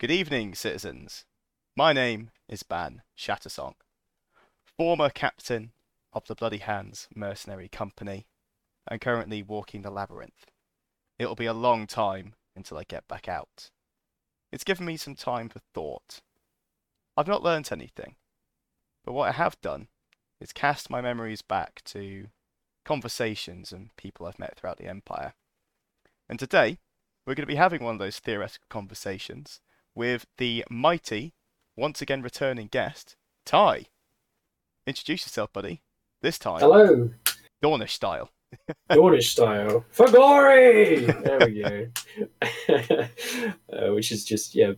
Good evening, citizens. My name is Ban Shattersong, former captain of the Bloody Hands Mercenary Company, and currently walking the labyrinth. It'll be a long time until I get back out. It's given me some time for thought. I've not learnt anything, but what I have done is cast my memories back to conversations and people I've met throughout the Empire. And today, we're going to be having one of those theoretical conversations with the mighty, once again returning guest, Ty. Introduce yourself, buddy. This time, Hello, Dawnish style. Dawnish style for glory. There we go. uh, which is just yeah,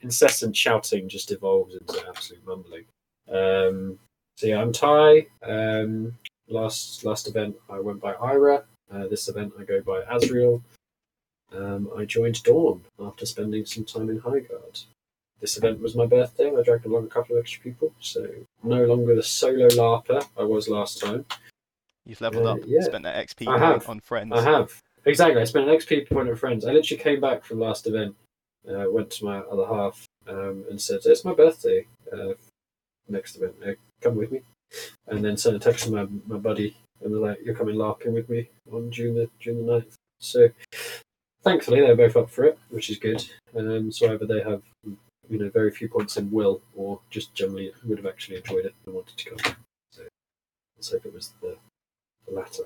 incessant shouting just evolves into absolute mumbling. Um, so yeah, I'm Ty. Um, last last event I went by Ira. Uh, this event I go by Azriel. Um, I joined Dawn after spending some time in Highguard. This event was my birthday. and I dragged along a couple of extra people, so no longer the solo LARPer I was last time. You've leveled Uh, up, yeah. spent that XP I point have. on friends. I have. Exactly. I spent an XP point with friends. I literally came back from last event, uh, went to my other half, um, and said, It's my birthday. Uh, next event, uh, come with me. And then sent a text to my, my buddy and they're like, You're coming LARPing with me on June the June the 9th. So thankfully they're both up for it, which is good. Um, so either they have you know, very few points in will or just generally would have actually enjoyed it and wanted to come. So let's hope it was the, the latter.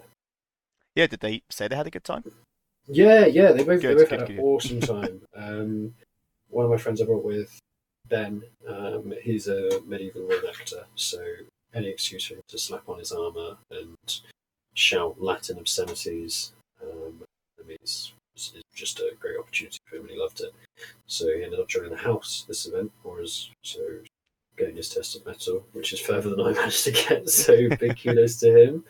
Yeah, did they say they had a good time? Yeah, yeah, they both Good, they both good, had an awesome time. um, one of my friends I brought with Ben, um, he's a medieval reenactor, so any excuse for him to slap on his armor and shout Latin obscenities, um, I it's, just a great opportunity for him, and he loved it. So he ended up joining the house this event, or as so getting his test of metal, which is further than I managed to get. So big kudos to him.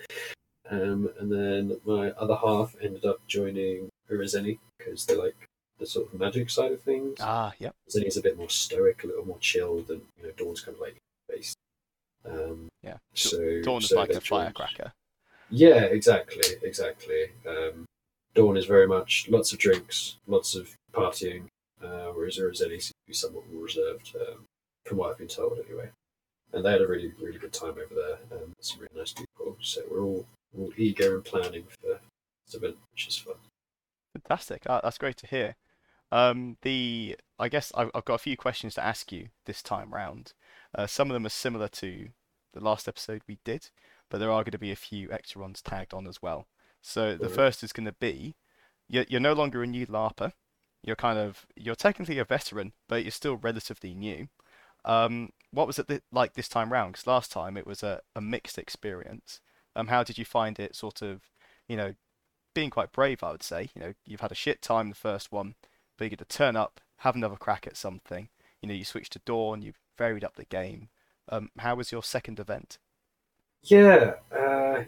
Um, and then my other half ended up joining Urizeni because they like the sort of magic side of things. Ah, yep. Urizeni's a bit more stoic, a little more chilled, and you know Dawn's kind of like based. Um, Yeah. so Dawn's so like a firecracker. Yeah, exactly, exactly. Um, Dawn is very much lots of drinks, lots of partying, uh, whereas Urizeni seems to be somewhat more reserved, um, from what I've been told anyway. And they had a really, really good time over there. Um, some really nice people. So we're all, all eager and planning for this event, which is fun. Fantastic. Ah, that's great to hear. Um, the I guess I've, I've got a few questions to ask you this time round. Uh, some of them are similar to the last episode we did, but there are going to be a few extra ones tagged on as well. So the Alright. first is going to be you're, you're no longer a new LARPer. You're kind of you're technically a veteran, but you're still relatively new. Um, what was it th- like this time round? Because last time it was a, a mixed experience. Um, how did you find it? Sort of, you know, being quite brave, I would say. You know, you've had a shit time the first one, but you get to turn up, have another crack at something. You know, you switched to Dawn, you've varied up the game. Um, how was your second event? Yeah, uh,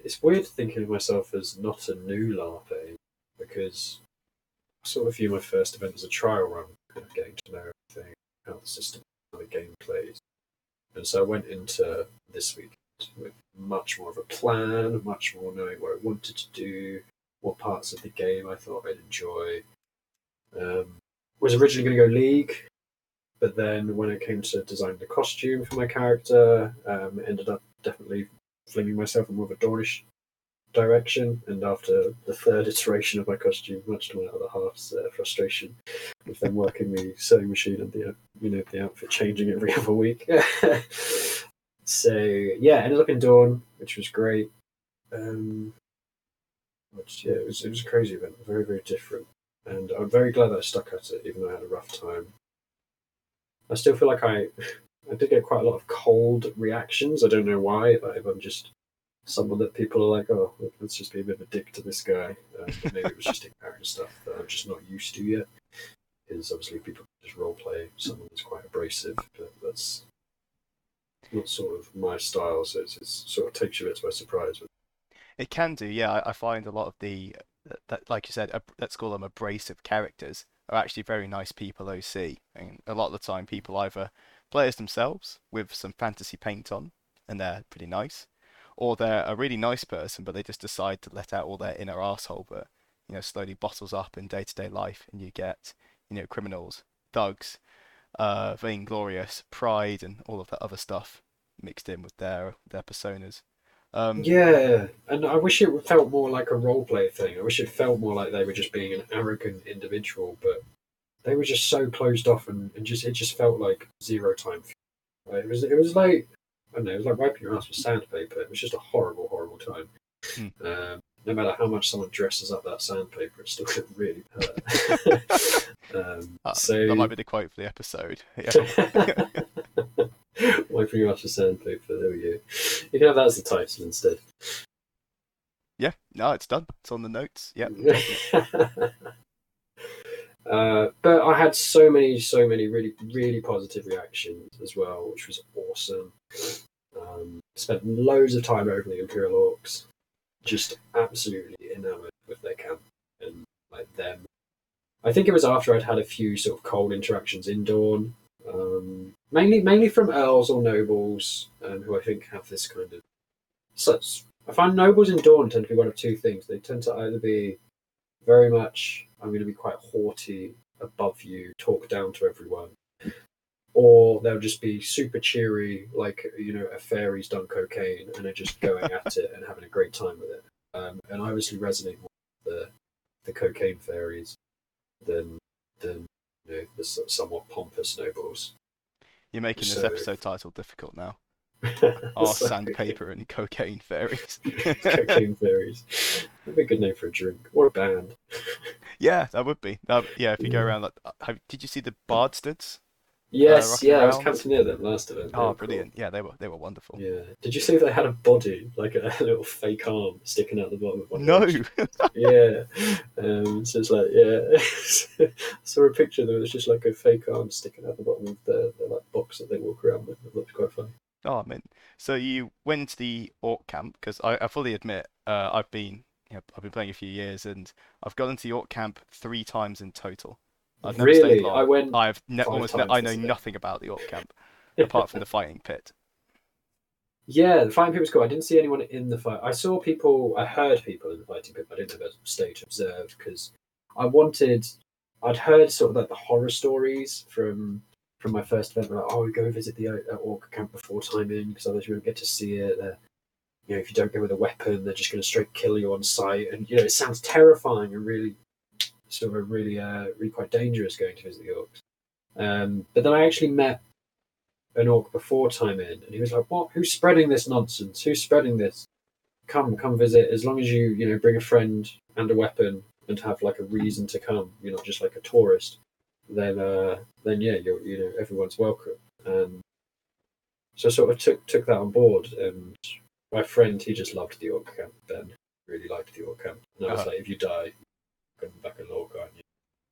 it's weird thinking of myself as not a new LARPer because I sort of view my first event as a trial run, kind of getting to know everything, how the system, how the game plays. And so I went into this weekend with much more of a plan, much more knowing what I wanted to do, what parts of the game I thought I'd enjoy. Um, was originally going to go League, but then when it came to designing the costume for my character, um, ended up definitely flinging myself in more of a Dawnish direction. And after the third iteration of my costume, much to my other half's uh, frustration, with them working the sewing machine and the uh, you know the outfit changing every other week. so yeah, ended up in Dawn, which was great. Um, which yeah, it was it was a crazy event, very very different, and I'm very glad that I stuck at it, even though I had a rough time. I still feel like I I did get quite a lot of cold reactions. I don't know why. Like if I'm just someone that people are like, oh, let's just be a bit of a dick to this guy. But maybe it was just character stuff that I'm just not used to yet. Because obviously people just role play someone that's quite abrasive, but that's not sort of my style. So it's sort of takes you a bit by surprise. It can do, yeah. I, I find a lot of the that like you said, ab- let's call them abrasive characters are actually very nice people OC. And a lot of the time, people either play as themselves with some fantasy paint on, and they're pretty nice, or they're a really nice person, but they just decide to let out all their inner asshole, but you know, slowly bottles up in day-to-day life, and you get you know criminals, thugs, uh, Vainglorious, Pride, and all of that other stuff mixed in with their their personas. Um, Yeah, and I wish it felt more like a role play thing. I wish it felt more like they were just being an arrogant individual, but they were just so closed off and, and just it just felt like zero time. It was it was like I don't know, it was like wiping your ass with sandpaper. It was just a horrible, horrible time. Hmm. Um, no matter how much someone dresses up that sandpaper, it still could really hurt. um, uh, so that might be the quote for the episode. Yeah. wiping your ass with sandpaper. There we go. You can have that as the title instead. yeah, no, it's done. It's on the notes. Yep. Uh, but I had so many, so many really, really positive reactions as well, which was awesome. Um, spent loads of time over the Imperial Orcs, just absolutely enamored with their camp and like them. I think it was after I'd had a few sort of cold interactions in Dawn, um, mainly mainly from earls or nobles, um, who I think have this kind of such. I find nobles in Dawn tend to be one of two things. They tend to either be very much I'm going to be quite haughty, above you, talk down to everyone, or they'll just be super cheery, like you know a fairy's done cocaine and are just going at it and having a great time with it. Um, and I obviously resonate more with the the cocaine fairies than than you know, the somewhat pompous nobles. You're making this episode title difficult now. Our sandpaper and cocaine fairies. cocaine fairies. That'd be a good name for a drink or a band. yeah, that would be. Um, yeah, if you go around, like, uh, have, did you see the Bardsteds? Yes, Rocking yeah, I was Around. camped near them last event. They Oh, were cool. brilliant! Yeah, they were they were wonderful. Yeah. Did you see they had a body, like a little fake arm sticking out the bottom of one? No. Yeah. Um, so it's like, yeah. I saw a picture that was just like a fake arm sticking out the bottom of the, the like box that they walk around with. It looked quite funny. Oh, I mean, so you went to the Orc camp because I, I fully admit uh, I've been you know, I've been playing a few years and I've gone into the Orc camp three times in total. I've never really? stayed long. I went. I've ne- almost ne- I know nothing about the Orc camp apart from the fighting pit. Yeah, the fighting pit was cool. I didn't see anyone in the fight. I saw people. I heard people in the fighting pit. But I didn't ever stay to observe because I wanted. I'd heard sort of like the horror stories from from my first event. Like, oh, we go visit the uh, orc camp before time in because otherwise you won't get to see it. They're, you know, if you don't go with a weapon, they're just going to straight kill you on sight. And you know, it sounds terrifying and really sort of really, uh, really quite dangerous going to visit the orcs. Um, but then I actually met an orc before time in, and he was like, "What? Who's spreading this nonsense? Who's spreading this? Come, come visit. As long as you, you know, bring a friend and a weapon and have like a reason to come. You're not just like a tourist. Then, uh, then yeah, you're, you know, everyone's welcome." And so I sort of took took that on board. And my friend, he just loved the orc camp. Ben really liked the orc camp. And I was Uh-huh. like, "If you die, come back an orc, aren't you?"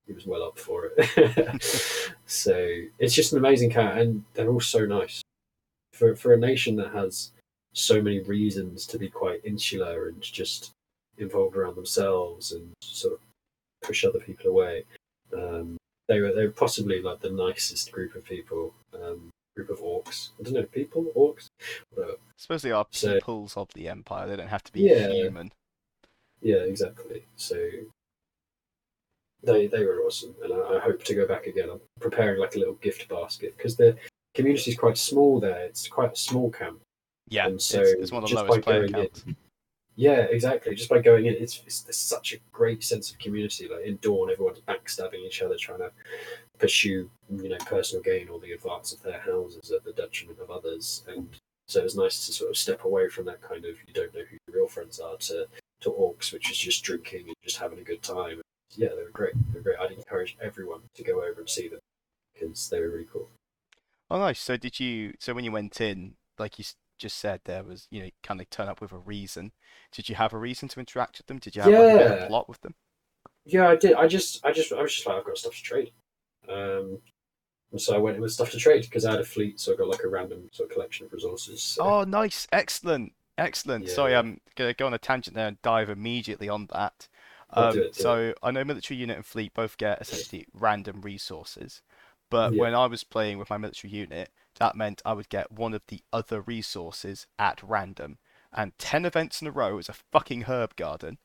He was well up for it. so it's just an amazing cat, and they're all so nice. For for a nation that has so many reasons to be quite insular and just involved around themselves and sort of push other people away, um, they were they were possibly like the nicest group of people. Um, group of orcs. I don't know, people, orcs. Whatever. suppose they are So- peoples of the empire. They don't have to be Yeah. human. Yeah, exactly. So they they were awesome, and I, I hope to go back again. I'm preparing like a little gift basket because the community is quite small there. It's quite a small camp. Yeah, And so it's one of the lowest player going in- counts. Yeah, exactly. Just by going in, it's, it's there's such a great sense of community. Like in Dawn, everyone's backstabbing each other, trying to pursue you know personal gain or the advance of their houses at the detriment of others. And so it's nice to sort of step away from that kind of you don't know who your real friends are to to orcs, which is just drinking and just having a good time. Yeah, they were great. They were great. I'd encourage everyone to go over and see them because they were really cool. Oh, nice. So did you? So when you went in, like you just said, there was you know kind of turn up with a reason. Did you have a reason to interact with them? Did you have like, a Yeah. plot with them? Yeah, I did. I just, I just, I was just like, I've got stuff to trade. Um, and so I went in with stuff to trade because I had a fleet, so I got like a random sort of collection of resources. So, Oh, nice, excellent, excellent. Sorry, I'm gonna go on a tangent there and dive immediately on that. Um, it, so I know military unit and fleet both get essentially random resources, but Yeah. when I was playing with my military unit, that meant I would get one of the other resources at random. And ten events in a row is a fucking herb garden.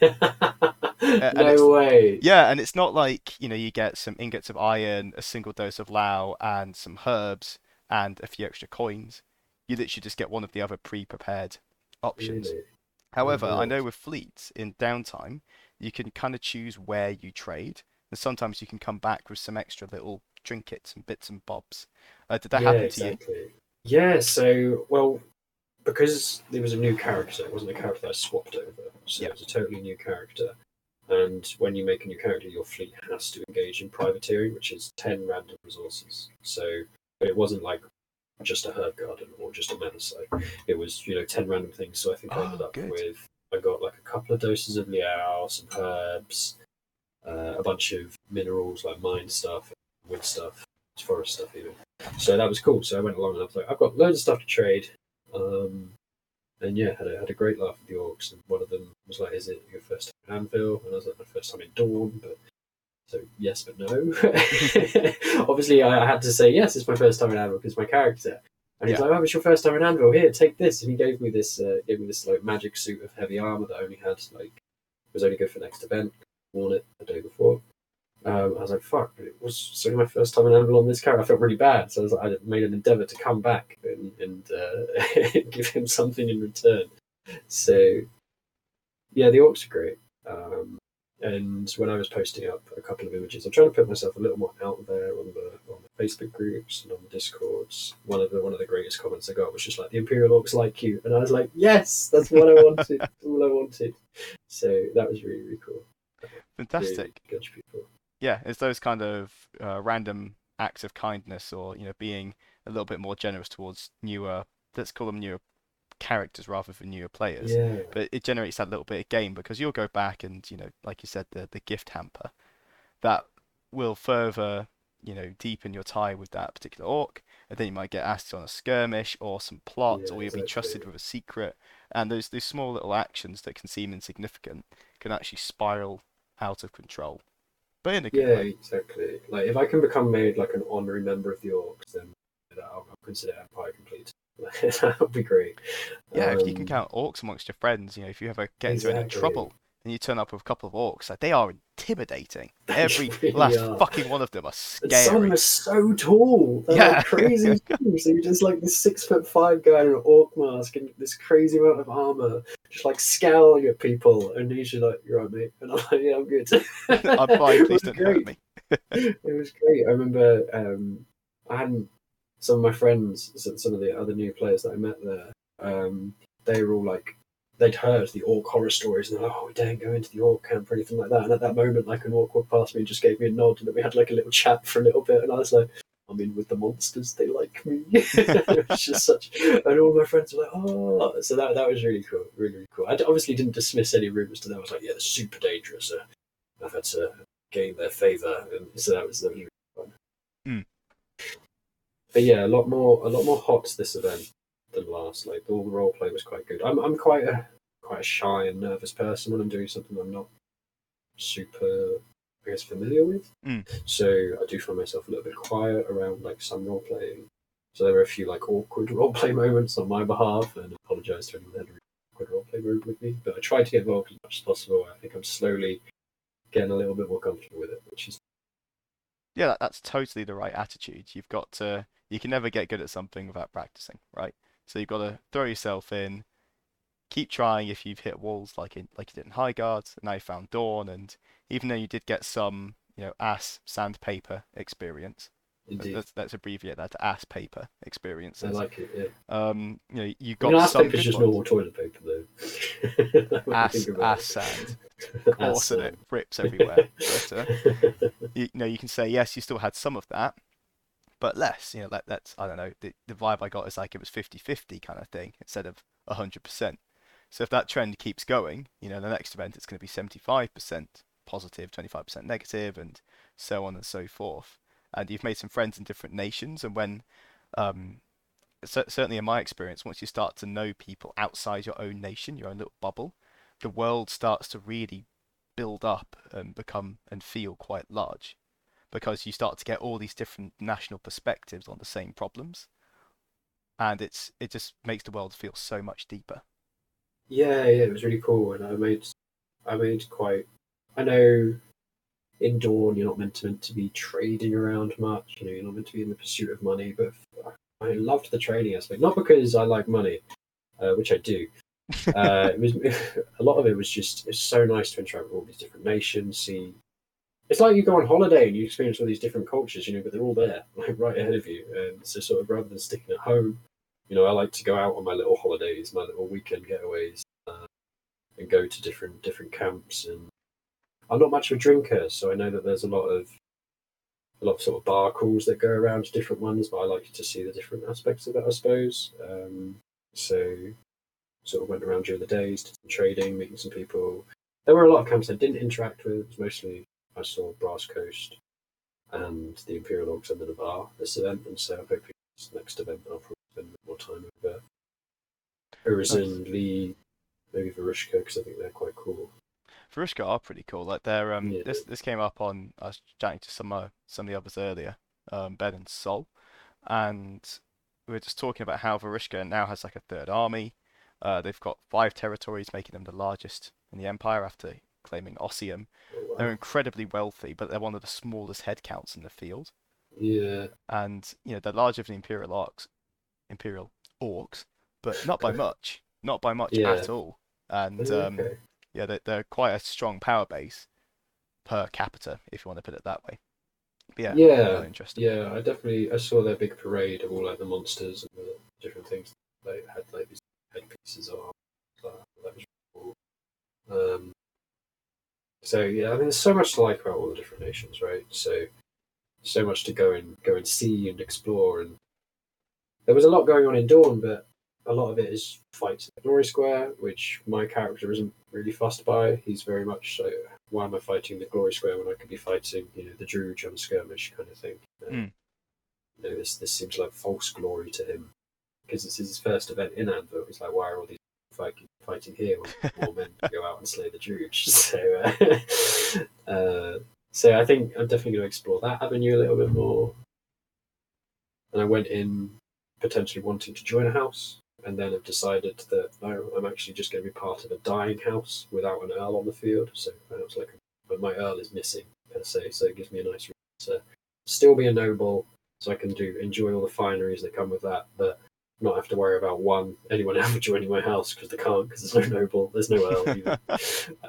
and no way. Yeah, and it's not like, you know, you get some ingots of iron, a single dose of liao, and some herbs, and a few extra coins. You literally just get one of the other pre-prepared options. Really? However, I know with fleets in downtime, you can kind of choose where you trade, and sometimes you can come back with some extra little trinkets and bits and bobs. Uh, did that yeah, happen to you? exactly. Yeah, so well, because there was a new character, it wasn't a character that I swapped over, so Yeah. it was a totally new character. And when you make a new character, your fleet has to engage in privateering, which is ten random resources. So it wasn't like just a herb garden or just a mana site. It was you know ten random things. So I think I ended Oh, up good. with I got like a couple of doses of liao, some herbs, uh, a bunch of minerals like mine stuff, wood stuff, forest stuff even. So that was cool. So I went along and I was like, I've got loads of stuff to trade. Um, and yeah, had a, had a great laugh with the orcs. And one of them was like, "Is it your first time in Anvil?" And I was like, "My first time in Dawn." But so yes, but no. Obviously, I, I had to say yes. It's my first time in Anvil because my character. And he's Yeah. like, "Oh, it's your first time in Anvil. Here, take this." And he gave me this, uh, gave me this like magic suit of heavy armor that only had like was only good for next event. Worn it the day before. Um, I was like, "Fuck!" It was only my first time in Anvil on this character. I felt really bad, so I was like, I made an endeavor to come back and, and uh, give him something in return. So, yeah, the orcs are great. Um, and when I was posting up a couple of images, I'm trying to put myself a little more out there on the on the Facebook groups and on the discords. One of the one of the greatest comments I got was just like the Imperial orcs like you, and I was like, yes, that's what I wanted. that's all I wanted. So that was really really cool. Fantastic. Really good people. Yeah, it's those kind of uh, random acts of kindness or, you know, being a little bit more generous towards newer, let's call them newer characters rather than newer players. Yeah. But it generates that little bit of game because you'll go back and, you know, like you said, the, the gift hamper, that will further, you know, deepen your tie with that particular orc. And then you might get asked on a skirmish or some plot, Yeah, or you'll be trusted with a secret. And those those small little actions that can seem insignificant can actually spiral out of control. But in a good Yeah, way. exactly. Like if I can become made like an honorary member of the orcs, then I'll, I'll consider Empire complete. that would be great. Yeah, if you can Um, count orcs amongst your friends, you know, if you ever get into any trouble and you turn up with a couple of orcs, like they are intimidating. Every really last are. fucking one of them are And some scary. are so tall. They're Yeah. like crazy things. So you're just like this six foot five guy in an orc mask and this crazy amount of armor, just like scowling at people. And he's just like, "You're right, mate," and I'm like, "Yeah, I'm good." I'm fine, please don't great. hurt me. it was great. I remember um, I hadn't some of my friends, some some of the other new players that I met there. Um, they were all like, they'd heard the orc horror stories, and they're like, "Oh, we daren't go into the orc camp or anything like that." And at that moment, like an orc walked past me and just gave me a nod, and then we had like a little chat for a little bit, and I was like. I'm in with the monsters. They like me. it was just such, and all my friends were like, "Oh!" So that that was really cool, really, really cool. I d- obviously didn't dismiss any rumors to them. I was like, "Yeah, they're super dangerous. Uh, I've had to gain their favor," and so that was that was really fun. Mm. But yeah, a lot more, a lot more hots this event than last. Like all the role play was quite good. I'm I'm quite a quite a shy and nervous person when I'm doing something I'm not super, I guess, familiar with. Mm. So I do find myself a little bit quiet around like some role playing. So there were a few like awkward role play moments on my behalf, and I apologise to anyone that had an awkward role play moment with me. But I tried to get involved as much as possible. I think I'm slowly getting a little bit more comfortable with it, which is Yeah, that's totally the right attitude. You've got to, you can never get good at something without practicing, right? So you've got to throw yourself in, keep trying if you've hit walls like in like you did in Highguard, and now you found Dawn, and even though you did get some, you know, ass sandpaper experience, indeed. let's, let's abbreviate that to ass paper experience. I like it. Yeah. Um, you know, you I got mean, ass some paper's good just normal toilet paper, though. Ass, ass sand, Ass course in sand. it, rips everywhere. But, uh, you, you know, you can say yes, you still had some of that, but less. You know, that, that's I don't know. The, the vibe I got is like it was 50-50 kind of thing instead of hundred percent. So if that trend keeps going, you know, the next event it's going to be seventy-five percent positive, twenty-five percent negative, and so on and so forth. And you've made some friends in different nations, and when um, cer- certainly in my experience, once you start to know people outside your own nation, your own little bubble, the world starts to really build up and become and feel quite large because you start to get all these different national perspectives on the same problems and it's it just makes the world feel so much deeper Yeah, yeah, it was really cool, and I made, I made quite. I know in Dawn you're not meant to meant to be trading around much. You know, you're not meant to be in the pursuit of money. But I loved the trading aspect, not because I like money, uh, which I do. uh, it was a lot of it was just it's so nice to interact with all these different nations, see it's like you go on holiday and you experience all these different cultures, you know, but they're all there, like right ahead of you. And so, sort of, rather than sticking at home, you know, I like to go out on my little holidays, my little weekend getaways, uh, and go to different different camps. And I'm not much of a drinker, so I know that there's a lot of a lot of sort of bar calls that go around to different ones, but I like to see the different aspects of it, I suppose. Um, so, sort of went around during the days, did some trading, meeting some people. There were a lot of camps I didn't interact with. It was mostly I saw Brass Coast and the Imperial Orcs under the bar this event, and so hopefully this next event I'll probably spend a bit more time over Urizen, nice. Lee, maybe Varushka because I think they're quite cool. Varushka are pretty cool. Like they're um yeah. this this came up on I was chatting to some uh, some of the others earlier, um, Ben and Sol, and we were just talking about how Varushka now has like a third army. Uh, they've got five territories, making them the largest in the empire after claiming Ossium. Oh, wow. They're incredibly wealthy, but they're one of the smallest headcounts in the field. Yeah. And you know they're larger than the Imperial Orcs, Imperial Orcs, but not by much, not by much yeah. at all. And oh, um, yeah, they're, they're quite a strong power base per capita, if you want to put it that way. But yeah, yeah, really interesting. Yeah, I definitely I saw their big parade of all like the monsters and the different things they had like these headpieces on. That was cool. Um, so yeah, I mean, there's so much to like about all the different nations, right? So so much to go and go and see and explore, and there was a lot going on in Dawn, but a lot of it is fights in the Glory Square, which my character isn't really fussed by. He's very much so. Why am I fighting the Glory Square when I could be fighting, you know, the Druj on skirmish kind of thing? Mm. You know, this this seems like false glory to him because it's his first event in Anvil. He's like, why are all these fighting, fighting here when more men go out and slay the Druj. So, uh, uh, so I think I'm definitely going to explore that avenue a little bit more. And I went in potentially wanting to join a house, and then have decided that no, I'm actually just going to be part of a dying house without an earl on the field. So I was like, but my earl is missing per se, so it gives me a nice reason to still be a noble, so I can do enjoy all the fineries that come with that, but not have to worry about one anyone ever joining my house because they can't because there's no noble, there's no earl,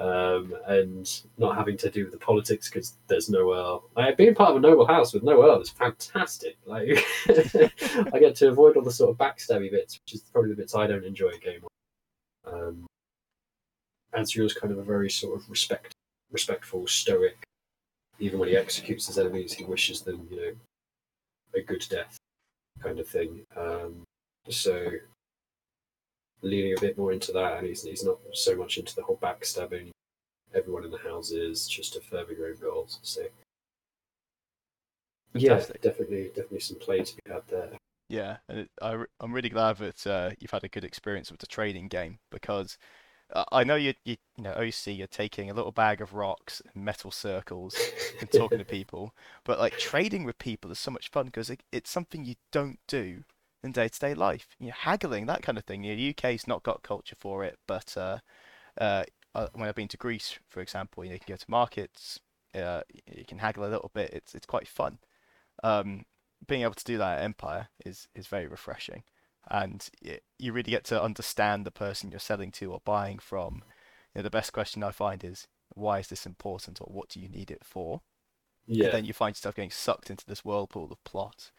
um, and not having to do with the politics because there's no earl. Like, being part of a noble house with no earl is fantastic. Like I get to avoid all the sort of backstabby bits, which is probably the bits I don't enjoy a game. Um, is kind of a very sort of respect, respectful, stoic. Even when he executes his enemies, he wishes them, you know, a good death, kind of thing. Um, so leaning a bit more into that, and he's he's not so much into the whole backstabbing everyone in the houses just to further your own goals. So Fantastic. yeah, definitely definitely some play to be had there. Yeah, and it, I, I'm really glad that uh, you've had a good experience with the trading game because uh, I know you, you you know OC you're taking a little bag of rocks and metal circles and talking to people, but like trading with people is so much fun because it, it's something you don't do in day to day life. You know, haggling, that kind of thing. You know, UK's not got culture for it, but uh, uh, uh, when I've been to Greece, for example, you, know, you can go to markets, uh, you can haggle a little bit. It's it's quite fun. Um, being able to do that at Empire is is very refreshing, and it, you really get to understand the person you're selling to or buying from. You know, the best question I find is why is this important or what do you need it for? Yeah. And then you find yourself getting sucked into this whirlpool of plot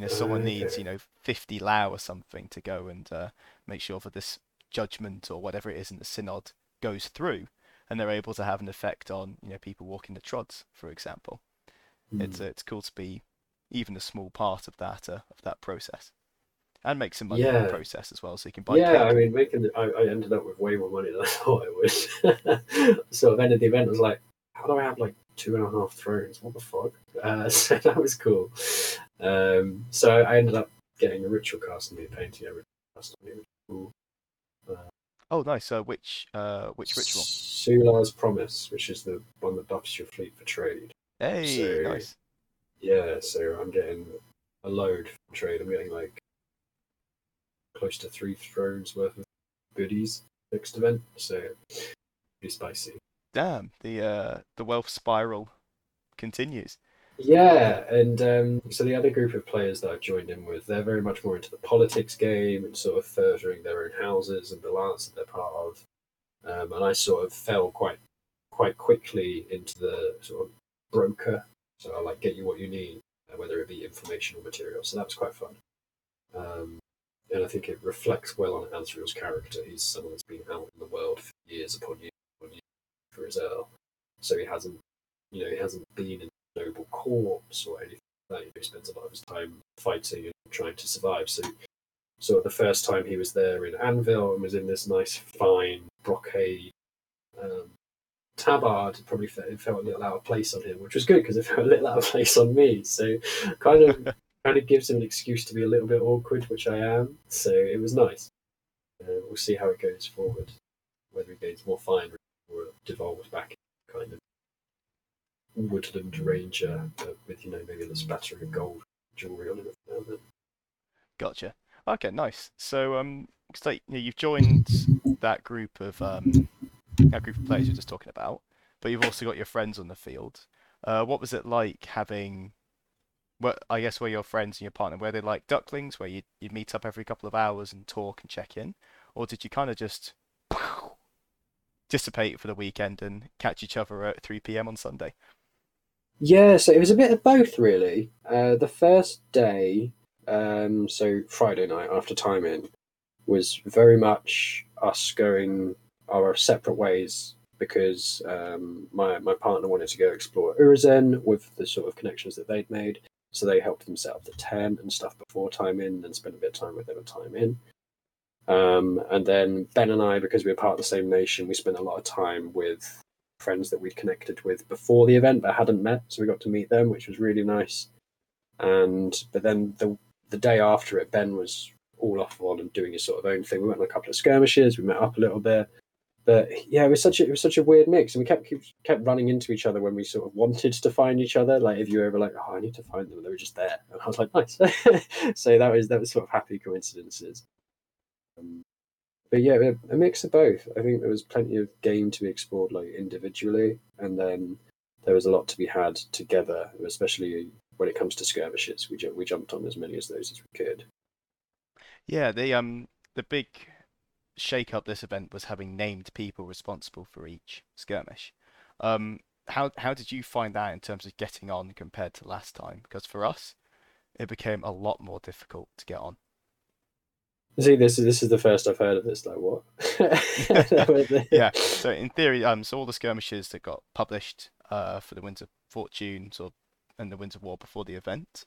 you know, someone needs, you know, 50 liao or something to go and uh, make sure that this judgment or whatever it is in the synod goes through, and they're able to have an effect on, you know, people walking the trods, for example. Mm. It's uh, it's cool to be even a small part of that uh, of that process, and make some money yeah. in the process as well, so you can buy. Yeah, cake. I mean, making the, I, I ended up with way more money than I thought I would. sort of ended the event I was like, how do I have like two and a half thrones? What the fuck? Uh, so that was cool. Um, so I ended up getting a ritual cast and be painting a ritual cast on me, cool. Uh, oh, nice. Uh, which uh, which ritual? Sular's Promise, which is the one that buffs your fleet for trade. Hey, so, nice. Yeah, so I'm getting a load from trade. I'm getting like close to three thrones worth of goodies next event, so pretty spicy. damn, the uh, the wealth spiral continues. Yeah, and um, so the other group of players that I've joined in with, they're very much more into the politics game and sort of furthering their own houses and the lands that they're part of. Um, and I sort of fell quite quite quickly into the sort of broker. So I like get you what you need, uh, whether it be information or material. So that was quite fun. Um, and I think it reflects well on Azriel's character. He's someone that's been out in the world for years upon years upon years for his Earl. So he hasn't, you know, he hasn't been in noble corps or anything like that. He spends a lot of his time fighting and trying to survive. So, of the first time he was there in Anvil and was in this nice, fine brocade um, tabard, it probably felt, it felt a little out of place on him, which was good because it felt a little out of place on me. So, kind of. kind of gives him an excuse to be a little bit awkward, which I am. So it was nice. Uh, we'll see how it goes forward, whether he gains more fine or devolves back kind of woodland ranger, but with you know maybe the splattering of gold jewelry on then. Gotcha. Okay, nice. So um, so, you you've joined that group of um, that group of players you're just talking about, but you've also got your friends on the field. Uh, what was it like having well, I guess were your friends and your partner were they like ducklings where you'd, you'd meet up every couple of hours and talk and check in, or did you kind of just dissipate for the weekend and catch each other at 3 p.m. on Sunday? Yeah, so it was a bit of both really. Uh, the first day, um, so Friday night after time in, was very much us going our separate ways because um, my my partner wanted to go explore Urizen with the sort of connections that they'd made, so they helped them set up the tent and stuff before time in, and spent a bit of time with them at time in. Um, and then Ben and I, because we were part of the same nation, we spent a lot of time with friends that we'd connected with before the event but hadn't met. So we got to meet them, which was really nice. And but then the the day after it, Ben was all off on and doing his sort of own thing. We went on a couple of skirmishes, we met up a little bit, but yeah, it was such a it was such a weird mix, and we kept kept, running into each other when we sort of wanted to find each other. Like if you were ever like, oh, I need to find them, they were just there, and I was like, nice. so that was that was sort of happy coincidences. Um, but yeah, a mix of both. I think there was plenty of game to be explored like individually, and then there was a lot to be had together, especially when it comes to skirmishes. We ju- we jumped on as many as those as we could. Yeah, the um the big shake up this event was having named people responsible for each skirmish. Um, how how did you find that in terms of getting on compared to last time? Because for us, it became a lot more difficult to get on. See, this is this is the first I've heard of this. Like what? yeah. So in theory, um, so all the skirmishes that got published uh, for the Winds of Fortune, or and the Winds of War before the event,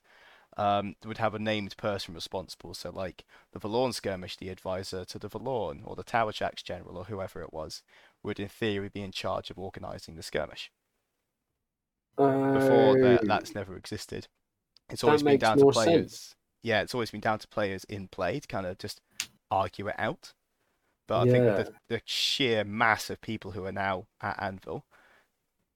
um, would have a named person responsible. So, like the Vallorn skirmish, the advisor to the Vallorn, or the Tower Jacks general, or whoever it was, would in theory be in charge of organising the skirmish. Before that, Oh, that's never existed. It's always been down to players. sense. Yeah, it's always been down to players in play to kind of just argue it out. But I think the, the sheer mass of people who are now at Anvil,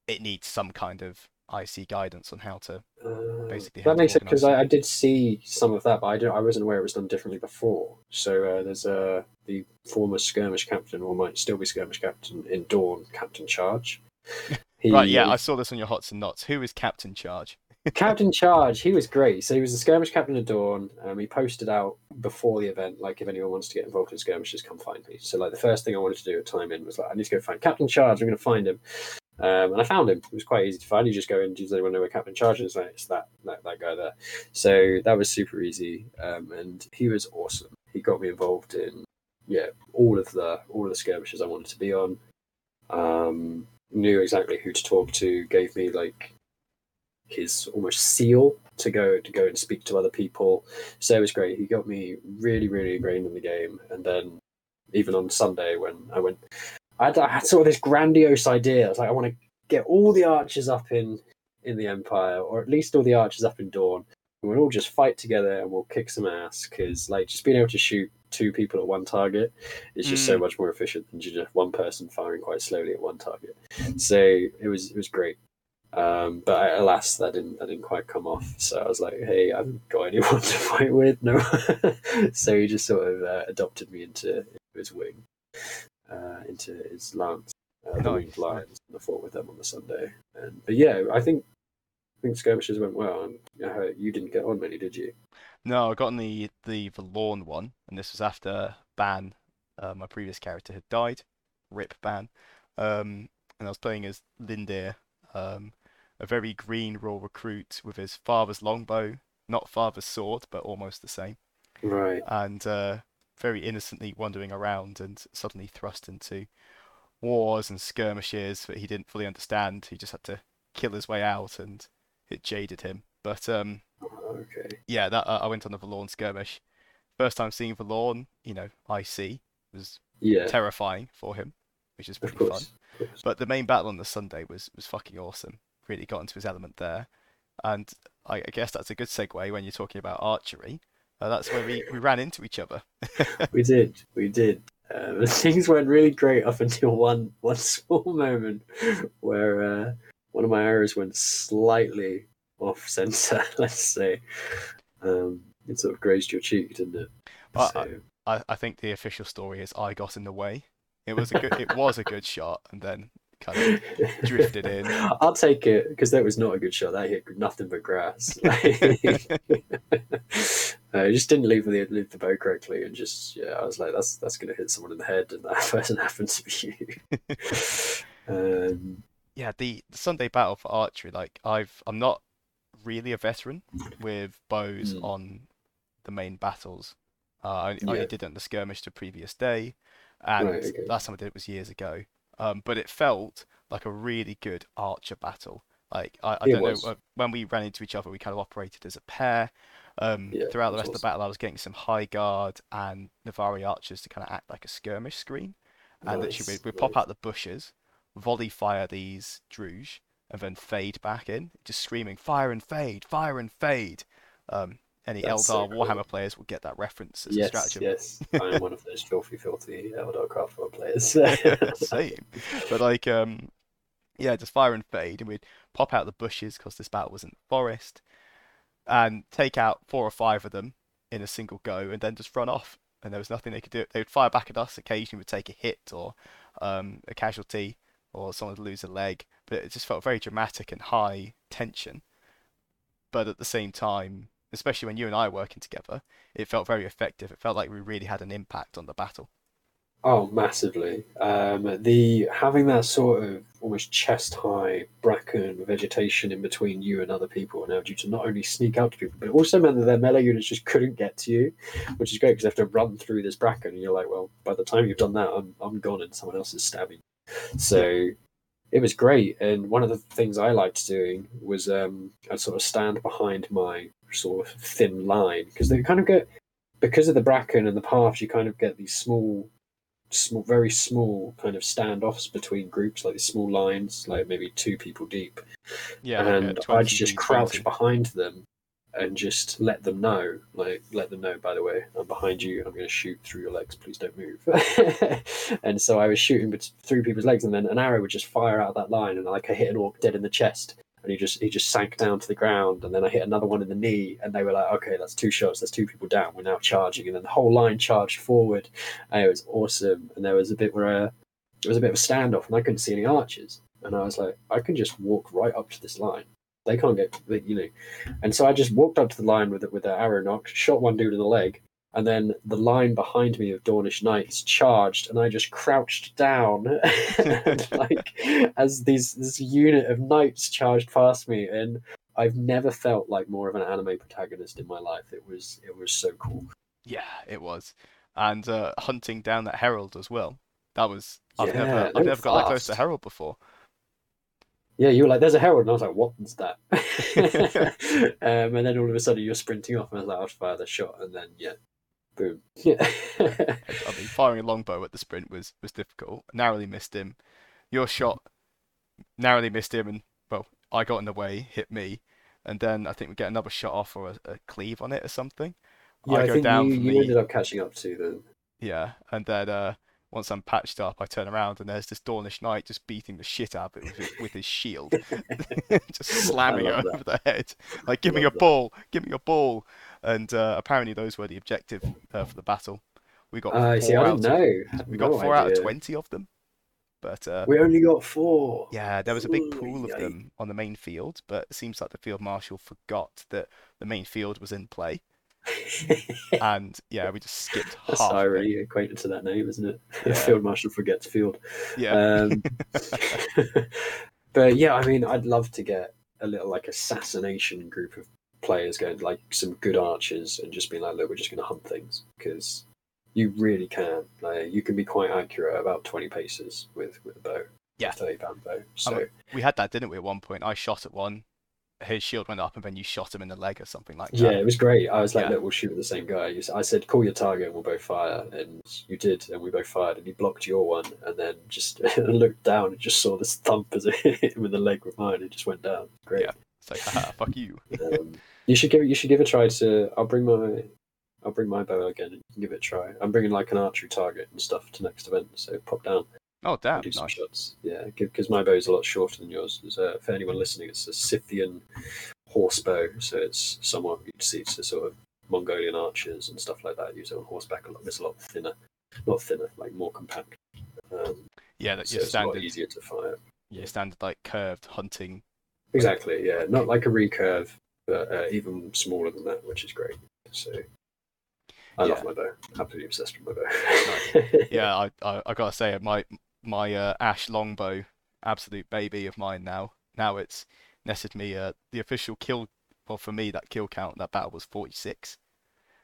it needs some kind of IC guidance on how to Uh, basically that makes sense because I, I did see some of that, but I, don't, I wasn't aware it was done differently before. So uh, there's uh, the former skirmish captain, or might still be skirmish captain in Dawn, Captain Charge. He, Right, yeah, I saw this on your Hots and Knots. Who is Captain Charge? Captain Charge, he was great. So he was the skirmish captain of Dawn. Um, he posted out before the event, like if anyone wants to get involved in skirmishes, come find me. So like the first thing I wanted to do at time in was like I need to go find Captain Charge. I'm going to find him, um, and I found him. It was quite easy to find. You just go and does anyone know where Captain Charge is? Like it's that that, that guy there. So that was super easy, um, and he was awesome. He got me involved in yeah all of the all of the skirmishes I wanted to be on. Um, knew exactly who to talk to. Gave me like his almost seal to go to go and speak to other people. So it was great. He got me really, really ingrained in the game. And then even on Sunday when I went, I had, I had sort of this grandiose idea. I was like, I want to get all the archers up in in the Empire, or at least all the archers up in Dawn. And we'll all just fight together and we'll kick some ass. Because like just being able to shoot two people at one target is just so Mm. much more efficient than just one person firing quite slowly at one target. So it was it was great. Um, but I, alas, that didn't that didn't quite come off. So I was like, "Hey, I haven't got anyone to fight with." No, so he just sort of uh, adopted me into his wing, uh, into his lance. uh, the Winged Lions. and I fought with them on the Sunday. And but yeah, I think I think skirmishes went well. And uh, you didn't get on many, did you? No, I got on the the Vallorn one, and this was after Ban, uh, my previous character, had died. Rip Ban. Um, and I was playing as Lindir, um, a very green raw recruit with his father's longbow, not father's sword, but almost the same, Right. and uh, very innocently wandering around and suddenly thrust into wars and skirmishes that he didn't fully understand. He just had to kill his way out, and it jaded him. But um, Okay. yeah, that uh, I went on the Vallorn skirmish. First time seeing Vallorn, you know, I IC was Yeah. terrifying for him, which is pretty fun. course. But the main battle on the Sunday was was fucking awesome. Really got into his element there, and I, guess that's a good segue when you're talking about archery. Uh, that's where we, we ran into each other. we did. We did. Um, things went really great up until one one small moment where uh, one of my arrows went slightly off center. Let's say um, it sort of grazed your cheek, didn't it? Well, So, I, I think the official story is I got in the way. It was a good it was a good shot, and then kind of drifted in. I'll take it because that was not a good shot. That hit nothing but grass. I just didn't leave the leave the bow correctly, and just yeah, I was like, that's that's gonna hit someone in the head, and that person happened to be you. um, yeah, the, the Sunday battle for archery, like I've I'm not really a veteran with bows Mm. on the main battles. Uh, I, I only did it on the skirmish the previous day, and Right, okay. last time I did it was years ago. Um, but it felt like a really good archer battle. Like I, I don't was. know uh, when we ran into each other, we kind of operated as a pair. Um, Yeah, throughout the rest of the battle, I was getting some high guard and Navarr archers to kind of act like a skirmish screen and literally nice, we we pop nice. out the bushes, volley fire these Druj, and then fade back in, just screaming fire and fade, fire and fade. Um, any That's so Eldar cool. Warhammer players will get that reference as a strategy. Yes, stratagem. yes. I am one of those filthy, filthy Eldar Craftworld players. Same, but like um, yeah, just fire and fade, and we'd pop out the bushes because this battle was in the forest, and take out four or five of them in a single go, and then just run off. And there was nothing they could do. They would fire back at us. Occasionally, would take a hit or um, a casualty, or someone would lose a leg. But it just felt very dramatic and high tension. But at the same time, especially when you and I were working together, it felt very effective. It felt like we really had an impact on the battle. Oh, massively. Um, the having that sort of almost chest high bracken vegetation in between you and other people allowed you to not only sneak out to people, but it also meant that their melee units just couldn't get to you, which is great because they have to run through this bracken. And you're like, well, by the time you've done that, I'm I'm gone and someone else is stabbing. you. So it was great. And one of the things I liked doing was um, I'd sort of stand behind my sort of thin line because they kind of get because of the bracken and the paths, you kind of get these small small, very small kind of standoffs between groups, like these small lines, like maybe two people deep. Yeah, and uh, 20 I'd just crouch 20. behind them and just let them know, like, let them know, by the way, I'm behind you, I'm going to shoot through your legs, please don't move. and so I was shooting through people's legs, and then an arrow would just fire out of that line, and like I hit an orc dead in the chest. And he just he just sank down to the ground, and then I hit another one in the knee, and they were like, "Okay, that's two shots. there's two people down. We're now charging." And then the whole line charged forward, and it was awesome. And there was a bit where it was a bit of a standoff, and I couldn't see any archers. And I was like, I can just walk right up to this line. They can't get, you know. And so I just walked up to the line with it with the arrow nock, shot one dude in the leg, and then the line behind me of Dawnish knights charged, and I just crouched down, and, like as these this unit of knights charged past me, and I've never felt like more of an anime protagonist in my life. It was it was so cool. Yeah, it was. And uh, hunting down that herald as well. That was I've Yeah, never I've never got that close to herald before. Yeah, you were like, "There's a herald," and I was like, "What's that?" um, and then all of a sudden, you're sprinting off, and I was like, "I'll fire the shot," and then yeah, boom. Yeah, I I mean, firing a longbow at the sprint was was difficult. Narrowly missed him. Your shot narrowly missed him, and well, I got in the way, hit me, and then I think we get another shot off or a, a cleave on it or something. yeah. I I, go think down you, you the ended up catching up to them. yeah, and then uh, once I'm patched up, I turn around and there's this Dawnish knight just beating the shit out of it with, his- with his shield, just slamming it over the head, like give me a that. ball, give me a ball, and uh, apparently those were the objective uh, for the battle. We got four see. I of know. Had we got no four out of twenty of them. But uh, We only got four. yeah, there was a big pool of them on the main field, but it seems like the field marshal forgot that the main field was in play, and yeah, we just skipped That's half. of already acquainted to that name, isn't it? Yeah. Field Marshal forgets field. Yeah, Um, but yeah, I mean, I'd love to get a little like assassination group of players going, like some good archers, and just being like, look, we're just going to hunt things because you really can. Like, you can be quite accurate about twenty paces with with a bow. Yeah. thirty pound bow. So we had that, didn't we? At one point, I shot at one, his shield went up, and then you shot him in the leg or something like that. yeah, it was great. I was like, Yeah. look, we'll shoot at the same guy. I said, call your target, and we'll both fire, and you did, and we both fired, and he blocked your one, and then just looked down and just saw this thump as it hit him in the leg with mine. It just went down. Great. Yeah. It's like, haha, fuck you. um, you should give you should give it a try to. I'll bring my I'll bring my bow again and you can give it a try. I'm bringing like an archery target and stuff to next event, so pop down Oh damn, do some nice. shots. Yeah, because my bow is a lot shorter than yours. A, for anyone listening, it's a Scythian horse bow, so it's somewhat you'd see it's a sort of Mongolian archers and stuff like that use it on horseback a lot. It's a lot thinner, not thinner, like more compact. Um, Yeah, that's so your it's a lot standard, easier to fire. Yeah, standard like curved hunting. Exactly, yeah. Not like a recurve, but uh, even smaller than that, which is great. So I love my bow. Absolutely obsessed with my bow. Yeah, I, I I gotta say, my my uh, ash longbow, absolute baby of mine now. Now it's netted me uh, the official kill. Well, for me, that kill count that battle was 46.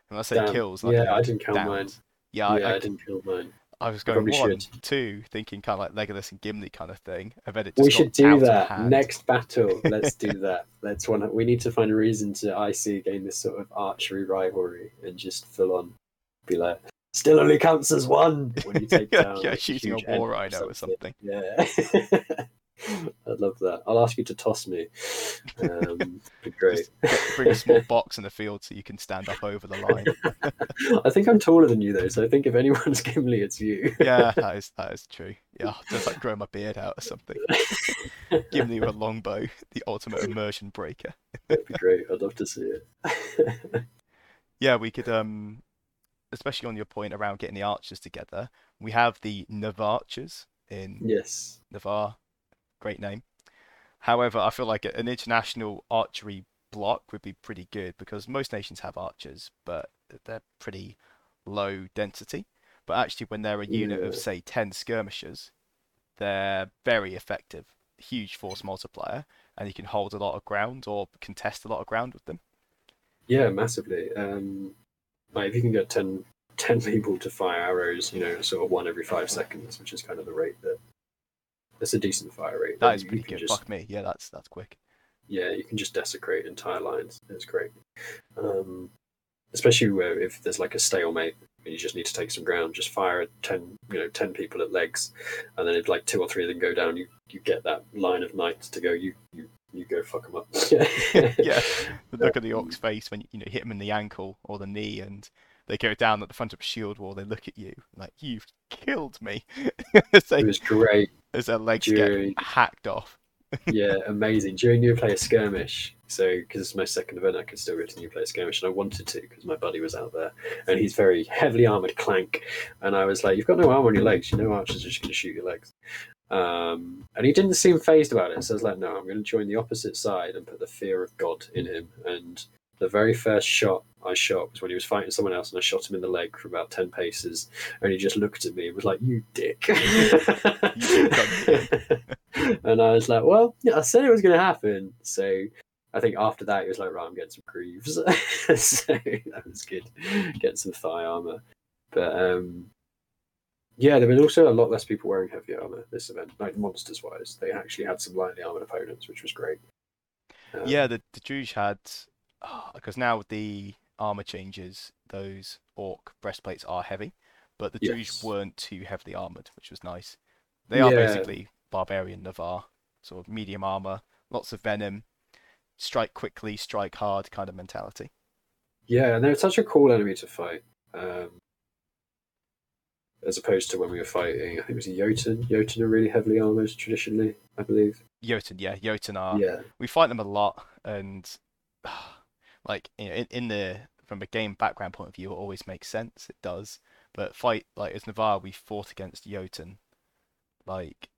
And when I say Damn. kills, like yeah, I didn't count mine. Yeah, yeah, I, I, I, didn't count mine. I was going probably one, should. two, thinking kind of like Legolas and Gimli kind of thing, and then it We should do that next battle. Let's do that. Let's one. We need to find a reason to IC again this sort of archery rivalry and just full on be like, still only counts as one when you take down. yeah, like, shooting a war rhino or something. Yeah. I'd love that. I'll ask you to toss me. Um, be great. Just bring a small box in the field so you can stand up over the line. I think I'm taller than you though, so I think if anyone's Gimli, it's you. Yeah, that is that is true. Yeah, I'll just like grow my beard out or something. Gimli with a longbow, the ultimate immersion breaker. That'd be great. I'd love to see it. Yeah, we could um especially on your point around getting the archers together. We have the Navarchers in yes. Navarr. Great name. However, I feel like an international archery block would be pretty good because most nations have archers, but they're pretty low density. But actually, when they're a unit of say 10 skirmishers, they're very effective. Huge force multiplier, and you can hold a lot of ground or contest a lot of ground with them. Yeah, massively. Um, like if you can get 10, 10 people to fire arrows, you know, sort of one every five seconds, which is kind of the rate that that's a decent fire rate. That is pretty good. Just, Fuck me. Yeah, that's that's quick. yeah, you can just desecrate entire lines. It's great. Um, especially where if there's like a stalemate and you just need to take some ground, just fire at ten, you know, ten people at legs, and then if like two or three of them go down, you you get that line of knights to go. You you you go fuck them up. yeah, the look at the orc's face when you know hit them in the ankle or the knee, and they go down at the front of a shield wall. They look at you like you've killed me. they, It was great. As their legs during- get hacked off. yeah, amazing. During New Player Skirmish, so because it's my second event, I could still go to New Player Skirmish, and I wanted to because my buddy was out there, and he's very heavily armored clank, and I was like, "You've got no armor on your legs. You know, archers are just going to shoot your legs." Um, and he didn't seem phased about it, so I was like, "No, I'm going to join the opposite side and put the fear of God in him." And the very first shot I shot was when he was fighting someone else, and I shot him in the leg for about ten paces, and he just looked at me and was like, "You dick." and I was like, well, yeah, I said it was going to happen. So I think after that, he was like, right, I'm getting some greaves. so that was good, getting some thigh armor. But um, yeah, there was also a lot less people wearing heavy armor this event, like monsters wise. They actually had some lightly armored opponents, which was great. Um, Yeah, the the Druj had because now with the armor changes, those orc breastplates are heavy, but the Druj Yes. weren't too heavily armored, which was nice. They are Yeah. basically barbarian Navarr, sort of medium armor, lots of venom, strike quickly, strike hard kind of mentality. Yeah, and they're such a cool enemy to fight. Um, as opposed to when we were fighting, I think it was a Jotun. Jotun are really heavily armored traditionally, I believe. Jotun, yeah, Jotun are. yeah. We fight them a lot, and like you know, in, in the from a game background point of view, it always makes sense. It does, but fight like as Navarr, we fought against Jotun like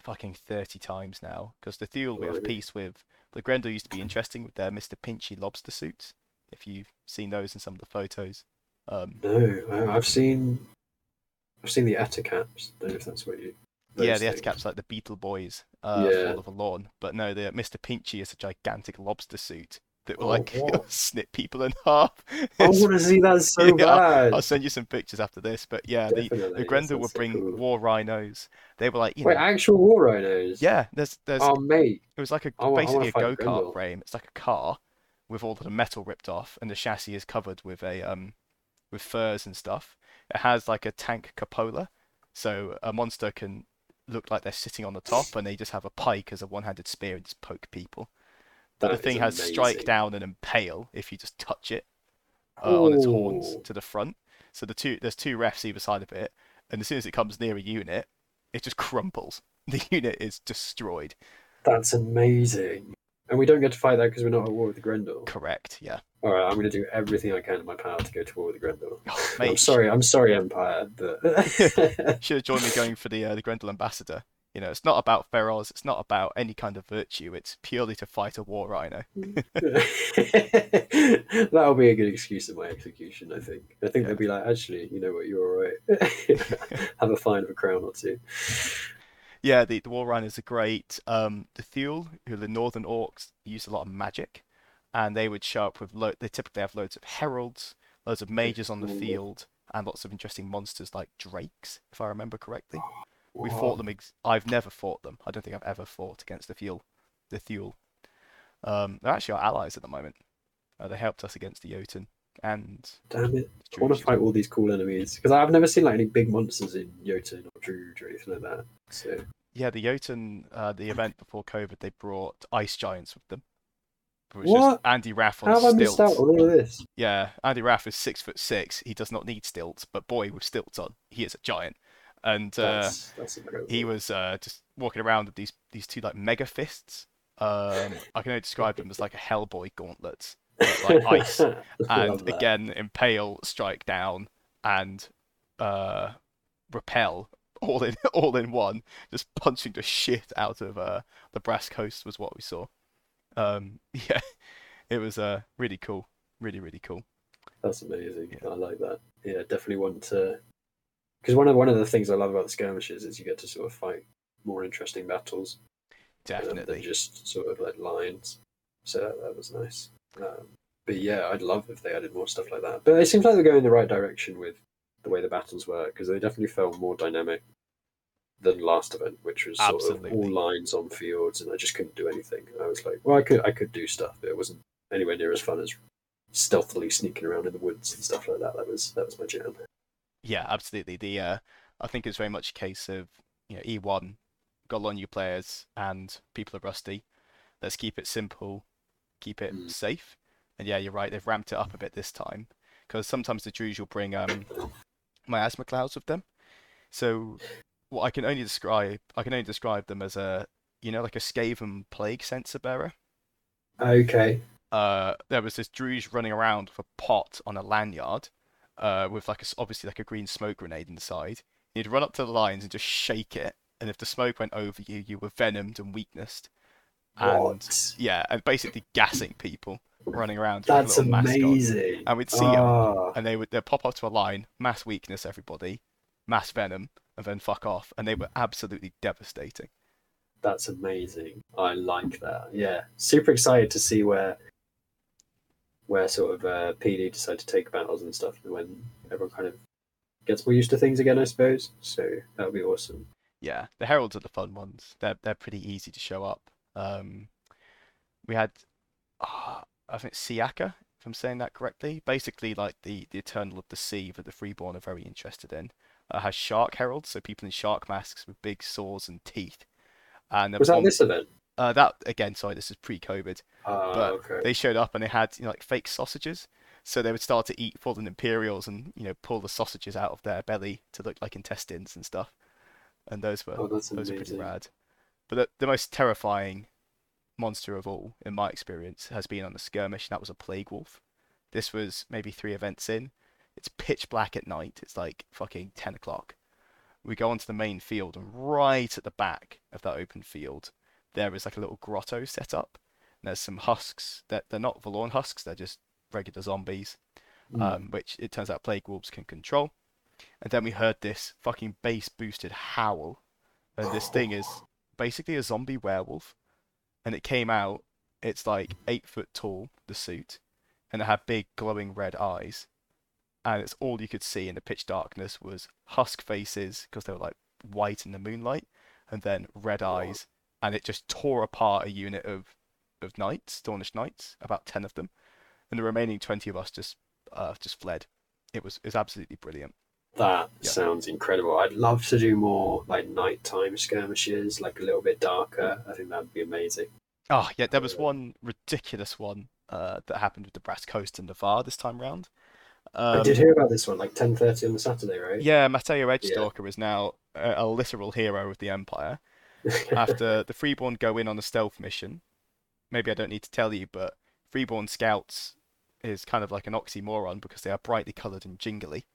fucking 30 times now because the Thule we have Really? peace with. The Grendel used to be interesting with their Mr. Pinchy lobster suits. If you've seen those in some of the photos. Um, No, I've seen. I've seen the Eticaps. Don't know if that's what you. yeah, the things. Etcap's like the Beetle Boys uh, Yeah. fall of a lawn. But no, the Mr. Pinchy is a gigantic lobster suit that will Oh, like snip people in half. I want to see that so yeah, bad. I'll, send you some pictures after this. But yeah, the, Definitely, the Grendel would sounds so bring cool. war rhinos. They were like, you Wait, know, actual war rhinos. yeah, there's there's Oh mate, It was like a I basically a go kart frame. It's like a car with all the metal ripped off, and the chassis is covered with a um with furs and stuff. It has like a tank cupola, so a monster can look like they're sitting on the top, and they just have a pike as a one-handed spear and just poke people. But the thing has strike down and impale if you just touch it uh, on its horns to the front. So the two there's two refs either side of it, and as soon as it comes near a unit, it just crumples. The unit is destroyed. That's amazing. And we don't get to fight that because we're not at war with the Grendel. Correct. Yeah. All right, I'm going to do everything I can in my power to go to war with the Grendel. Oh, I'm sorry, I'm sorry, Empire, but should have joined me going for the uh, the Grendel ambassador. You know, it's not about Feroz. It's not about any kind of virtue. It's purely to fight a war rhino. that'll be a good excuse of my execution. I think. I think Yeah. they'll be like, actually, you know what, you're all right. Have a fine of a crown or two. Yeah, the, the war rhinos are great. Um, the Thule, who are the northern orcs, use a lot of magic, and they would show up with lo- they typically have loads of heralds, loads of mages on the field, and lots of interesting monsters like drakes, if I remember correctly. We Wow. fought them. Ex- I've never fought them. I don't think I've ever fought against the Thule. The Thule. Um, they're actually our allies at the moment. Uh, they helped us against the Jotun and Damn it! I want to fight all these cool enemies because I've never seen like any big monsters in Jotun or Druid or anything like that. So Yeah, the Jotun, uh, the event before COVID, they brought ice giants with them. It was just What? Andy Raff on how have I missed out on all of this? Yeah, Andy Raff is six foot six. He does not need stilts, but boy, with stilts on, he is a giant. And uh, That's, that's he was uh, just walking around with these these two like mega fists. Um, I can only describe them as like a Hellboy gauntlets, but like ice. And again impale, strike down, and uh, repel all in all in one. Just punching the shit out of uh, the brass coast was what we saw. Um, yeah, it was uh, really cool, really really cool. That's amazing. Yeah. I like that. Yeah, definitely want to. Because one of one of the things I love about the skirmishes is you get to sort of fight more interesting battles um, than just sort of like lines. So that, that was nice. Um, but yeah, I'd love if they added more stuff like that. But it seems like they're going in the right direction with the way the battles were because they definitely felt more dynamic than last event, which was sort of all lines on fields, and I just couldn't do anything. I was like, well, I could I could do stuff, but it wasn't anywhere near as fun as stealthily sneaking around in the woods and stuff like that. That was that was my jam. Yeah, absolutely. The uh, I think it's very much a case of you know E1 got a lot of new players and people are rusty. Let's keep it simple, keep it Mm. safe. And yeah, you're right. They've ramped it up a bit this time because sometimes the Druj will bring um miasma clouds with them. So what I can only describe, I can only describe them as a you know like a Skaven plague censer bearer. Okay. uh, there was this Druj running around with a pot on a lanyard, uh, with like a obviously like a green smoke grenade inside. You'd run up to the lines and just shake it, and if the smoke went over you, you were venomed and weaknessed. And What? yeah, and basically gassing people running around. That's amazing. And we'd see 'em, Ah, and they would they'd pop up to a line, mass weakness everybody, mass venom, and then fuck off, and they were absolutely devastating. That's amazing. I like that. Yeah, super excited to see where where sort of uh, PD decide to take battles and stuff when everyone kind of gets more used to things again, I suppose. So that would be awesome. Yeah, the heralds are the fun ones. They're they're pretty easy to show up. Um, we had, ah, I think Siaka, if I'm saying that correctly. Basically, like the the Eternal of the Sea that the Freeborn are very interested in. Uh, has shark heralds, so people in shark masks with big saws and teeth. And they're Was that this event? Uh, that again? Sorry, this is pre-COVID. Ah, But okay. They showed up and they had you know, like fake sausages. So they would start to eat fallen Imperials and you know pull the sausages out of their belly to look like intestines and stuff. And those were Oh, those are pretty amazing. rad. But the, the most terrifying monster of all, in my experience, has been on the skirmish, and that was a plague wolf. This was maybe three events in. It's pitch black at night. It's like fucking ten o'clock, We go onto the main field, and right at the back of that open field, there is like a little grotto set up. And there's some husks. That they're not Vallorn husks. They're just regular zombies, Mm. um, which it turns out plague wolves can control. And then we heard this fucking bass boosted howl, and this thing is basically a zombie werewolf. And it came out. It's like eight foot tall, the suit, and it had big glowing red eyes. And it's all you could see in the pitch darkness was husk faces because they were like white in the moonlight, and then red eyes. And it just tore apart a unit of of knights, Dawnish knights, about ten of them, and the remaining twenty of us just uh, just fled. It was it was absolutely brilliant. That Yeah. sounds incredible. I'd love to do more like nighttime skirmishes, like a little bit darker. I think that'd be amazing. Oh yeah, there was one ridiculous one uh, that happened with the Brass Coast and the VAR this time round. I Um, did hear about this one, like ten thirty on the Saturday, right? Yeah, Matteo Edgestalker is now a, a literal hero of the Empire. After the Freeborn go in on a stealth mission, maybe I don't need to tell you, but Freeborn scouts is kind of like an oxymoron because they are brightly coloured and jingly.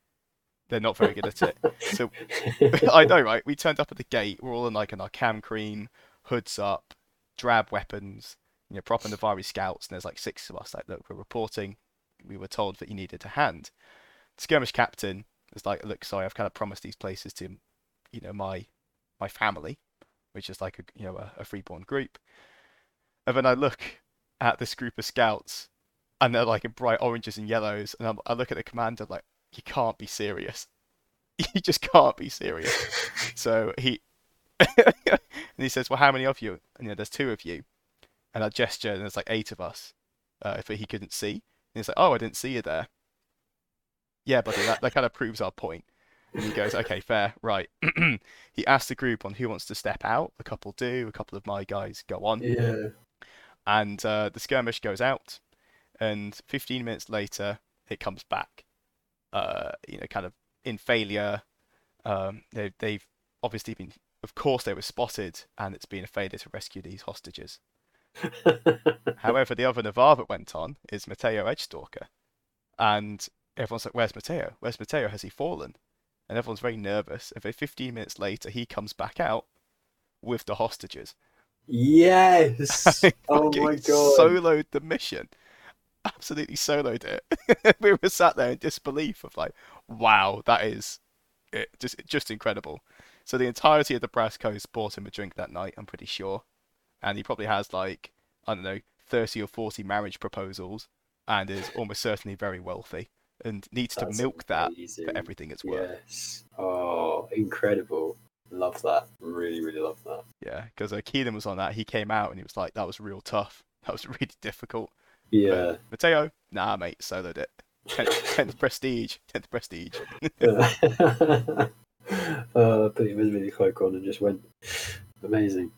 They're not very good at it. So I know, right? We turned up at the gate. We're all in like in our cam cream, hoods up, drab weapons, you know, proper Navarr scouts. And there's like six of us. Like, look, we're reporting. We were told that you needed a hand. The skirmish captain is like, look, sorry, I've kind of promised these places to, you know, my my family, which is like a you know a, a freeborn group. And then I look at this group of scouts, and they're like in bright oranges and yellows, and I'm, I look at the commander like, you can't be serious. You just can't be serious. So he and he says, "Well, how many of you?" And you know, there's two of you. And I gesture, and there's like eight of us. Uh, if he couldn't see, and he's like, "Oh, I didn't see you there." Yeah, buddy, that, that kind of proves our point. And he goes, "Okay, fair, right." he asks the group on who wants to step out. A couple do. A couple of my guys go on, yeah. and uh, the skirmish goes out. And 15 minutes later, it comes back. Uh, you know, kind of in failure. Um, they, they've obviously been, of course, they were spotted, and it's been a failure to rescue these hostages. However, the other Navarr that went on is Mateo Edgestalker, and everyone's like, "Where's Mateo? Where's Mateo? Has he fallen?" And everyone's very nervous. And then 15 minutes later, he comes back out with the hostages. yes. oh my god. Soloed the mission. Absolutely soloed it. we were sat there in disbelief of like, wow, that is it, just just incredible. So the entirety of the Brass Coast bought him a drink that night. I'm pretty sure, and he probably has like I don't know, 30 or 40 marriage proposals, and is almost certainly very wealthy and needs That's to milk that for everything it's worth. Yes. Oh, incredible. Love that. Really, really love that. Yeah, because uh, Keelan was on that. He came out and he was like, "That was real tough. That was really difficult." Yeah. Mateo, nah, mate, soloed it. Tenth, tenth prestige, tenth prestige. uh, but he was really quite on and just went amazing.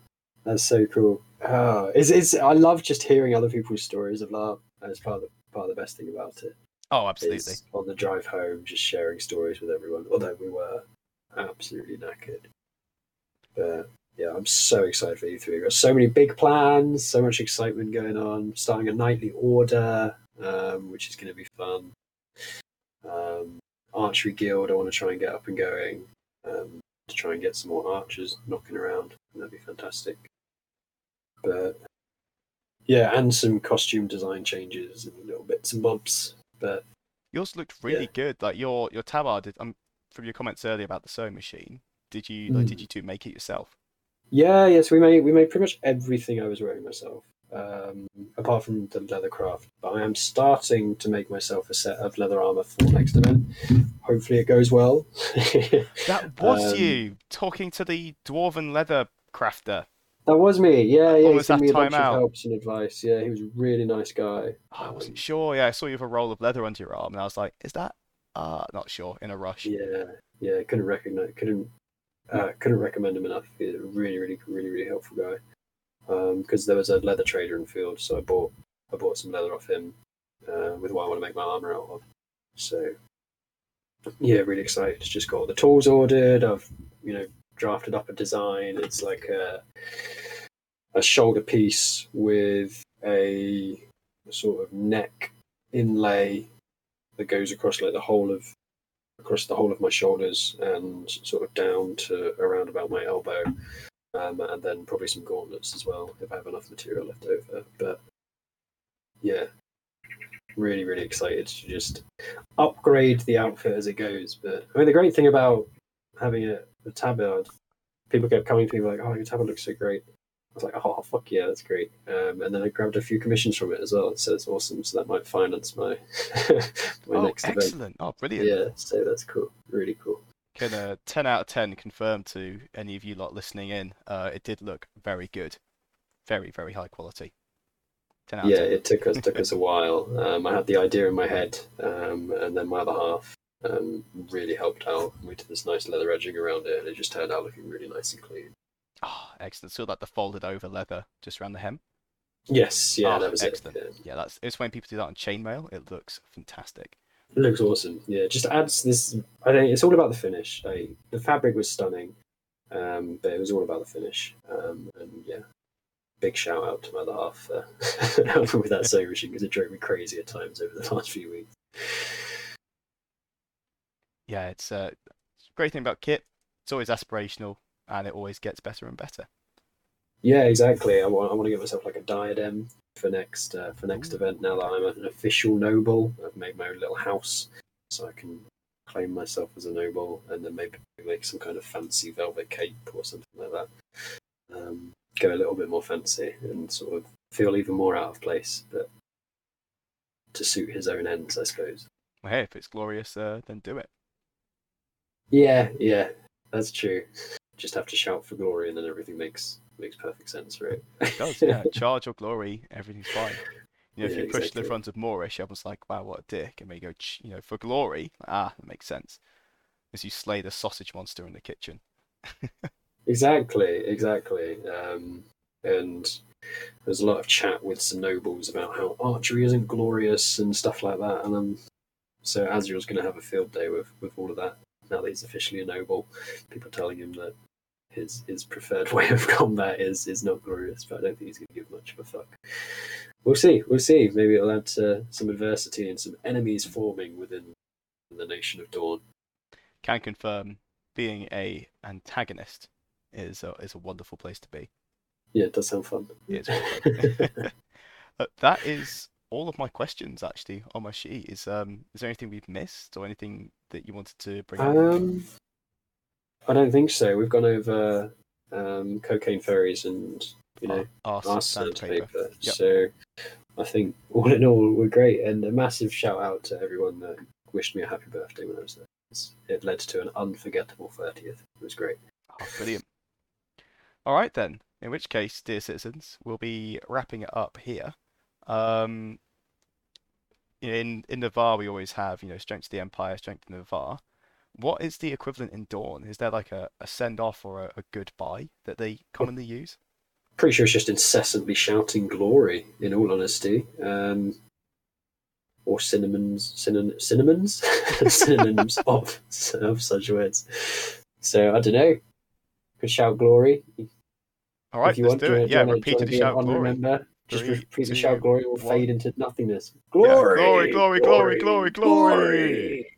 That's so cool. Oh, it's, it's I love just hearing other people's stories of LARP. That's part of the part of the best thing about it. Oh, absolutely. On the drive home, just sharing stories with everyone. Although we were absolutely knackered, but yeah, I'm so excited for E3. We've got so many big plans, so much excitement going on. Starting a nightly order, um, which is going to be fun. Um, archery guild, I want to try and get up and going um, to try and get some more archers knocking around. That'd be fantastic. But yeah, and some costume design changes and little bits and bobs. But Yours looked really Yeah. good. Like your your tabard, did, um, from your comments earlier about the sewing machine. Did you like? Did Mm. you two make it yourself? Yeah, yes, we made we made pretty much everything I was wearing myself, um, apart from the leather craft. But I am starting to make myself a set of leather armor for next event. Hopefully, it goes well. That was Um, you talking to the dwarven leather crafter. That was me. Yeah, yeah. He Almost gave me a bunch time of out. helps and advice. Yeah, he was a really nice guy. Oh, I Um, wasn't sure. Yeah, I saw you with a roll of leather under your arm, and I was like, "Is that?" Uh, not sure. In a rush. Yeah, yeah. Couldn't recognize, couldn't, uh, couldn't recommend him enough. He's a really, really, really, really helpful guy. Because there was a leather trader in the field, so I bought, I bought some leather off him, uh, with what I want to make my armor out of. So, yeah, really excited. Just got all the tools ordered. I've, you know, drafted up a design. It's like a, a shoulder piece with a sort of neck inlay that goes across like the whole of across the whole of my shoulders and sort of down to around about my elbow, um, and then probably some gauntlets as well if I have enough material left over. But yeah, really, really excited to just upgrade the outfit as it goes. But I mean, the great thing about having a, a tabard, people kept coming to me like, "Oh, your tabard looks so great." I was like, "Oh, fuck yeah, that's great!" Um, and then I grabbed a few commissions from it as well, so it's awesome. So that might finance my my oh, next event. excellent! Oh, brilliant! Yeah, so that's cool. Really cool. Can uh, ten out of ten confirm to any of you lot listening in? Uh, it did look very good, very very high quality. Yeah, it took us took us a while. Um, I had the idea in my head, um, and then my other half um, really helped out. We did this nice leather edging around it, and it just turned out looking really nice and clean. Oh, excellent! So like the folded over leather just around the hem. Yes, yeah, Oh, that was excellent. it. Yeah, that's it's when people do that on chainmail. It looks fantastic. It looks awesome. Yeah, just adds this. I think it's all about the finish. Like the fabric was stunning, um, but it was all about the finish. Um, and yeah, big shout out to my other half for helping with that sewing machine because it drove me crazy at times over the last few weeks. Yeah, it's uh, great thing about kit. It's always aspirational, and it always gets better and better. Yeah, exactly. I want, I want to get myself like a diadem for next uh, for next event. Now that I'm an official noble, I've made my own little house, so I can claim myself as a noble, and then maybe make some kind of fancy velvet cape or something like that. Um, go a little bit more fancy and sort of feel even more out of place, but to suit his own ends, I suppose. Well, hey, if it's glorious, uh, then do it. Yeah, yeah, that's true. Just have to shout for glory, and then everything makes makes perfect sense, right? It does, yeah. Charge or glory, everything's fine. You know, if Yeah, you push to the front of Moorish, everyone's like, "Wow, what a dick!" And then you go, you know, for glory, ah, that makes sense. As you slay the sausage monster in the kitchen. Exactly, exactly. Um, and there's a lot of chat with some nobles about how archery isn't glorious and stuff like that. And um, so Azriel's going to have a field day with, with all of that now that he's officially a noble. People telling him that his his preferred way of combat is is not glorious, but I don't think he's going to give much of a fuck. We'll see. We'll see. Maybe it'll add to some adversity and some enemies forming within the nation of Dawn. Can confirm, being a antagonist is a, is a wonderful place to be. Yeah, it does sound fun. Is fun. That is all of my questions actually on my sheet. Is um is there anything we've missed or anything that you wanted to bring up? Um, I don't think so. We've gone over um, cocaine fairies and you know Our our sandpaper. sandpaper. Yep. So I think all in all we're great, and a massive shout out to everyone that wished me a happy birthday when I was there. It led to an unforgettable thirtieth. It was great. Oh, brilliant. All right then. In which case, dear citizens, we'll be wrapping it up here. Um, in in Navarr, we always have you know strength to the Empire, strength to Navarr. What is the equivalent in Dawn? Is there like a, a send off or a, a goodbye that they commonly use? Pretty sure it's just incessantly shouting glory. In all honesty, um, or cinnamons, cinnamon, cinnamons, synonyms of of such words. So I don't know. Could shout glory. All right, if you let's want do to, it. Yeah, repeatedly shout glory. Member, just Three, repeat the two, shout glory will one. fade into nothingness. Yeah, glory, glory, glory, glory, glory.